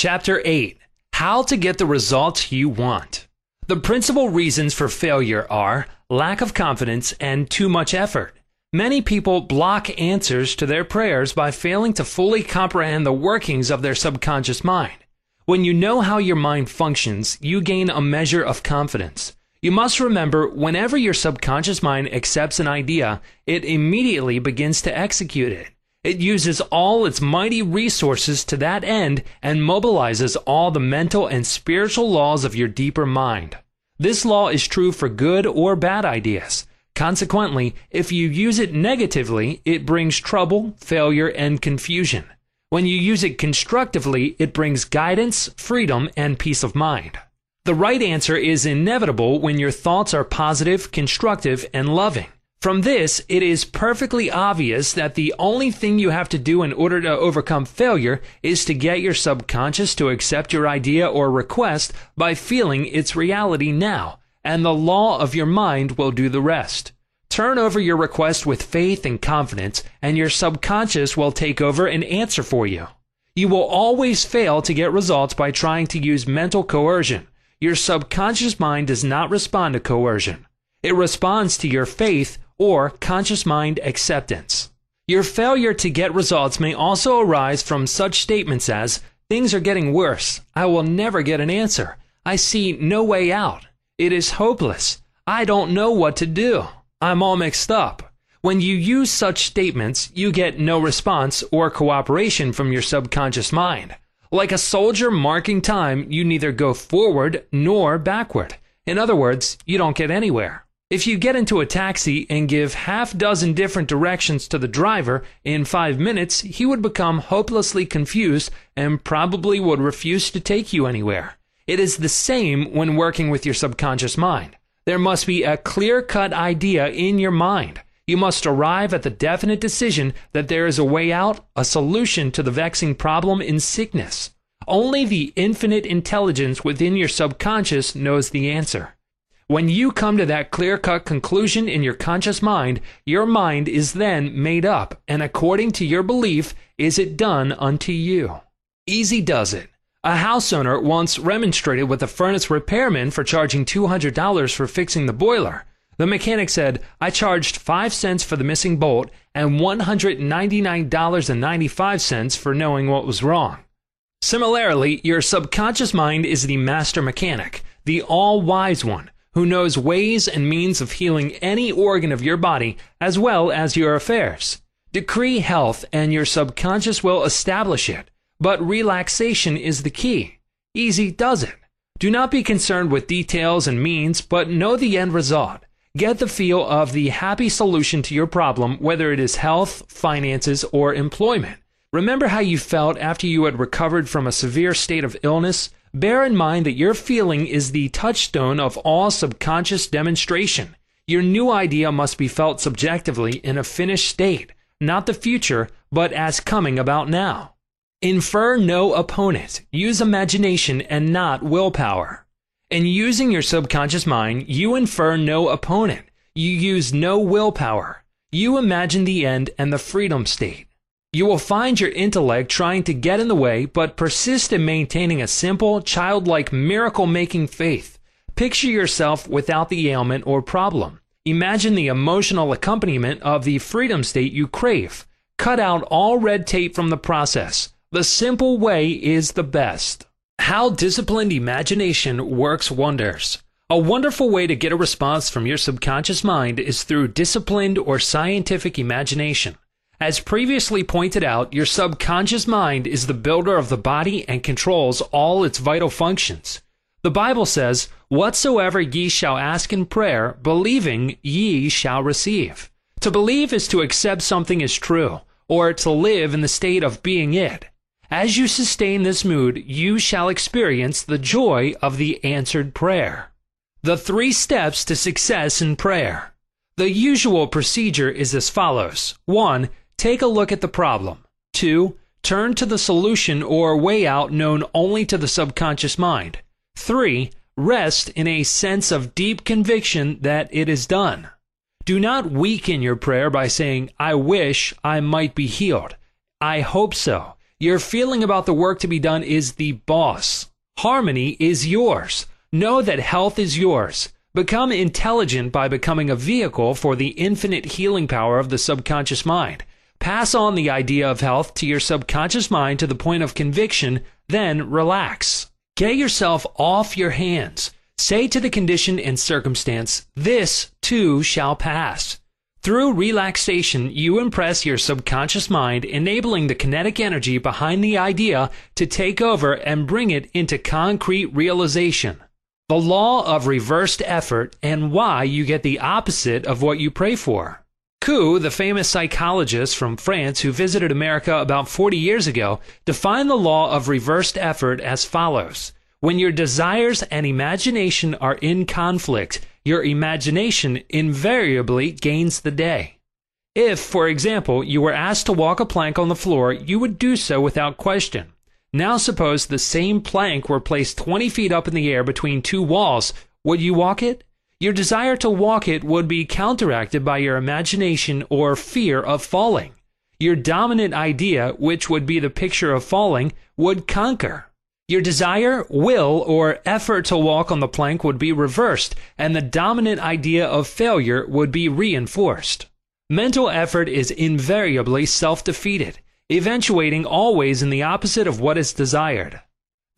Chapter 8 How to Get the Results You Want. The principal reasons for failure are lack of confidence and too much effort. Many people block answers to their prayers by failing to fully comprehend the workings of their subconscious mind. When you know how your mind functions, you gain a measure of confidence. You must remember whenever your subconscious mind accepts an idea, it immediately begins to execute it. It uses all its mighty resources to that end and mobilizes all the mental and spiritual laws of your deeper mind. This law is true for good or bad ideas. Consequently, if you use it negatively, it brings trouble, failure, and confusion. When you use it constructively, it brings guidance, freedom, and peace of mind. The right answer is inevitable when your thoughts are positive, constructive, and loving. From this, it is perfectly obvious that the only thing you have to do in order to overcome failure is to get your subconscious to accept your idea or request by feeling its reality now, and the law of your mind will do the rest. Turn over your request with faith and confidence, and your subconscious will take over and answer for you. You will always fail to get results by trying to use mental coercion. Your subconscious mind does not respond to coercion. It responds to your faith or conscious mind acceptance. Your failure to get results may also arise from such statements as, Things are getting worse. I will never get an answer. I see no way out. It is hopeless. I don't know what to do. I'm all mixed up. When you use such statements, you get no response or cooperation from your subconscious mind. Like a soldier marking time, you neither go forward nor backward. In other words, you don't get anywhere. If you get into a taxi and give half dozen different directions to the driver, in five minutes he would become hopelessly confused and probably would refuse to take you anywhere. It is the same when working with your subconscious mind. There must be a clear cut idea in your mind. You must arrive at the definite decision that there is a way out, a solution to the vexing problem in sickness. Only the infinite intelligence within your subconscious knows the answer. When you come to that clear cut conclusion in your conscious mind, your mind is then made up, and according to your belief, is it done unto you. Easy does it. A house owner once remonstrated with a furnace repairman for charging $200 for fixing the boiler. The mechanic said, I charged 5 cents for the missing bolt and $199.95 for knowing what was wrong. Similarly, your subconscious mind is the master mechanic, the all wise one who knows ways and means of healing any organ of your body as well as your affairs. Decree health and your subconscious will establish it, but relaxation is the key. Easy does it. Do not be concerned with details and means, but know the end result. Get the feel of the happy solution to your problem, whether it is health, finances, or employment. Remember how you felt after you had recovered from a severe state of illness? Bear in mind that your feeling is the touchstone of all subconscious demonstration. Your new idea must be felt subjectively in a finished state, not the future, but as coming about now. Infer no opponent. Use imagination and not willpower. In using your subconscious mind, you infer no opponent. You use no willpower. You imagine the end and the freedom state. You will find your intellect trying to get in the way, but persist in maintaining a simple, childlike, miracle making faith. Picture yourself without the ailment or problem. Imagine the emotional accompaniment of the freedom state you crave. Cut out all red tape from the process. The simple way is the best. How disciplined imagination works wonders. A wonderful way to get a response from your subconscious mind is through disciplined or scientific imagination. As previously pointed out, your subconscious mind is the builder of the body and controls all its vital functions. The Bible says, Whatsoever ye shall ask in prayer, believing ye shall receive. To believe is to accept something as true, or to live in the state of being it. As you sustain this mood, you shall experience the joy of the answered prayer. The three steps to success in prayer. The usual procedure is as follows 1. Take a look at the problem. 2. Turn to the solution or way out known only to the subconscious mind. 3. Rest in a sense of deep conviction that it is done. Do not weaken your prayer by saying, I wish I might be healed. I hope so. Your feeling about the work to be done is the boss. Harmony is yours. Know that health is yours. Become intelligent by becoming a vehicle for the infinite healing power of the subconscious mind. Pass on the idea of health to your subconscious mind to the point of conviction, then relax. Get yourself off your hands. Say to the condition and circumstance, this too shall pass. Through relaxation, you impress your subconscious mind, enabling the kinetic energy behind the idea to take over and bring it into concrete realization. The law of reversed effort and why you get the opposite of what you pray for. Coué, the famous psychologist from France who visited America about 40 years ago, defined the law of reversed effort as follows. When your desires and imagination are in conflict, your imagination invariably gains the day. If, for example, you were asked to walk a plank on the floor, you would do so without question. Now suppose the same plank were placed 20 feet up in the air between two walls. Would you walk it? Your desire to walk it would be counteracted by your imagination or fear of falling. Your dominant idea, which would be the picture of falling, would conquer. Your desire, will, or effort to walk on the plank would be reversed, and the dominant idea of failure would be reinforced. Mental effort is invariably self defeated, eventuating always in the opposite of what is desired.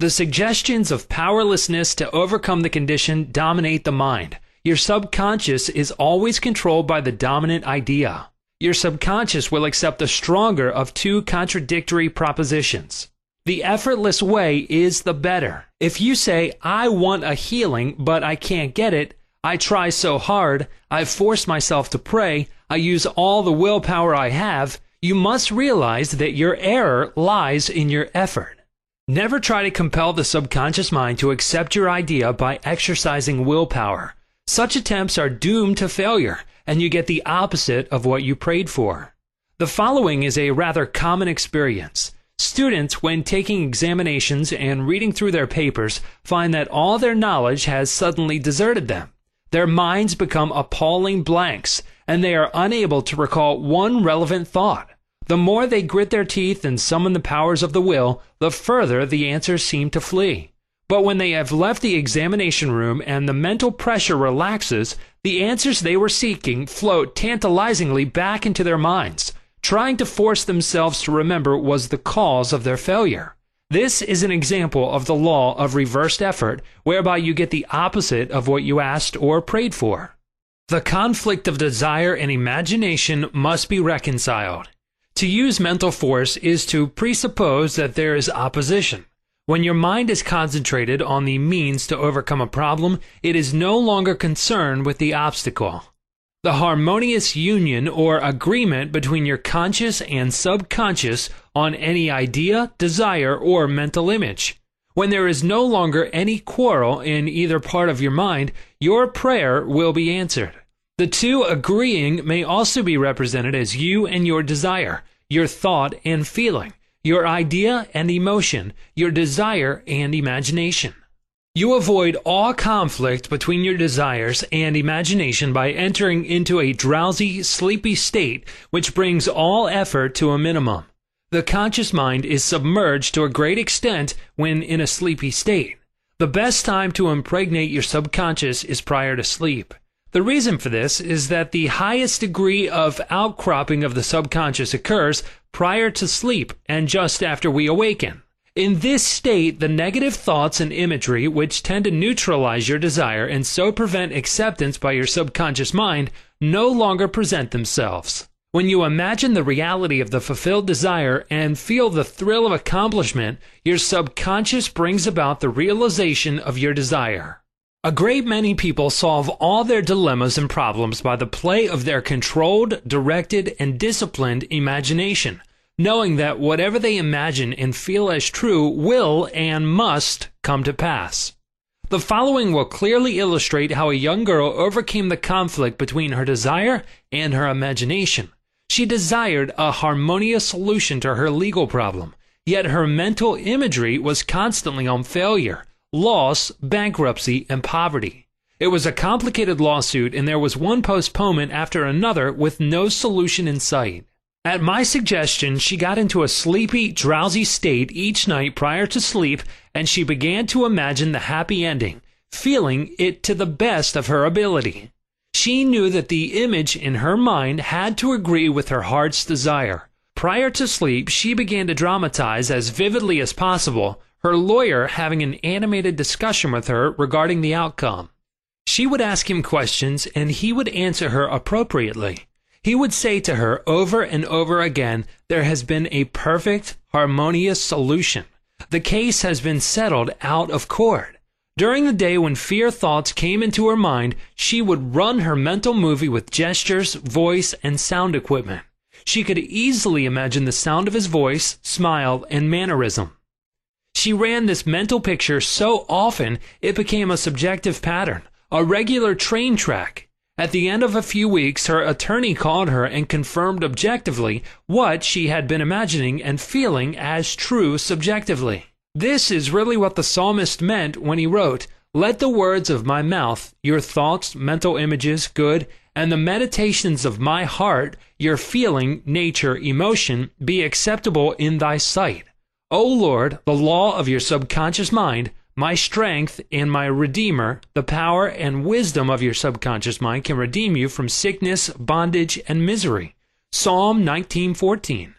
The suggestions of powerlessness to overcome the condition dominate the mind. Your subconscious is always controlled by the dominant idea. Your subconscious will accept the stronger of two contradictory propositions. The effortless way is the better. If you say, I want a healing, but I can't get it, I try so hard, I force myself to pray, I use all the willpower I have, you must realize that your error lies in your effort. Never try to compel the subconscious mind to accept your idea by exercising willpower. Such attempts are doomed to failure, and you get the opposite of what you prayed for. The following is a rather common experience. Students, when taking examinations and reading through their papers, find that all their knowledge has suddenly deserted them. Their minds become appalling blanks, and they are unable to recall one relevant thought. The more they grit their teeth and summon the powers of the will, the further the answers seem to flee. But when they have left the examination room and the mental pressure relaxes, the answers they were seeking float tantalizingly back into their minds. Trying to force themselves to remember was the cause of their failure. This is an example of the law of reversed effort, whereby you get the opposite of what you asked or prayed for. The conflict of desire and imagination must be reconciled. To use mental force is to presuppose that there is opposition. When your mind is concentrated on the means to overcome a problem, it is no longer concerned with the obstacle the harmonious union or agreement between your conscious and subconscious on any idea, desire, or mental image. When there is no longer any quarrel in either part of your mind, your prayer will be answered. The two agreeing may also be represented as you and your desire, your thought and feeling, your idea and emotion, your desire and imagination. You avoid all conflict between your desires and imagination by entering into a drowsy, sleepy state which brings all effort to a minimum. The conscious mind is submerged to a great extent when in a sleepy state. The best time to impregnate your subconscious is prior to sleep. The reason for this is that the highest degree of outcropping of the subconscious occurs prior to sleep and just after we awaken. In this state, the negative thoughts and imagery, which tend to neutralize your desire and so prevent acceptance by your subconscious mind, no longer present themselves. When you imagine the reality of the fulfilled desire and feel the thrill of accomplishment, your subconscious brings about the realization of your desire. A great many people solve all their dilemmas and problems by the play of their controlled, directed, and disciplined imagination knowing that whatever they imagine and feel as true will and must come to pass. The following will clearly illustrate how a young girl overcame the conflict between her desire and her imagination. She desired a harmonious solution to her legal problem, yet her mental imagery was constantly on failure, loss, bankruptcy, and poverty. It was a complicated lawsuit, and there was one postponement after another with no solution in sight. At my suggestion, she got into a sleepy, drowsy state each night prior to sleep, and she began to imagine the happy ending, feeling it to the best of her ability. She knew that the image in her mind had to agree with her heart's desire. Prior to sleep, she began to dramatize as vividly as possible, her lawyer having an animated discussion with her regarding the outcome. She would ask him questions, and he would answer her appropriately. He would say to her over and over again, There has been a perfect, harmonious solution. The case has been settled out of court. During the day when fear thoughts came into her mind, she would run her mental movie with gestures, voice, and sound equipment. She could easily imagine the sound of his voice, smile, and mannerism. She ran this mental picture so often it became a subjective pattern, a regular train track. At the end of a few weeks, her attorney called her and confirmed objectively what she had been imagining and feeling as true subjectively. This is really what the psalmist meant when he wrote, Let the words of my mouth, your thoughts, mental images, good, and the meditations of my heart, your feeling, nature, emotion, be acceptable in thy sight. O Lord, the law of your subconscious mind, my strength and my redeemer, the power and wisdom of your subconscious mind can redeem you from sickness, bondage, and misery. Psalm 19:14.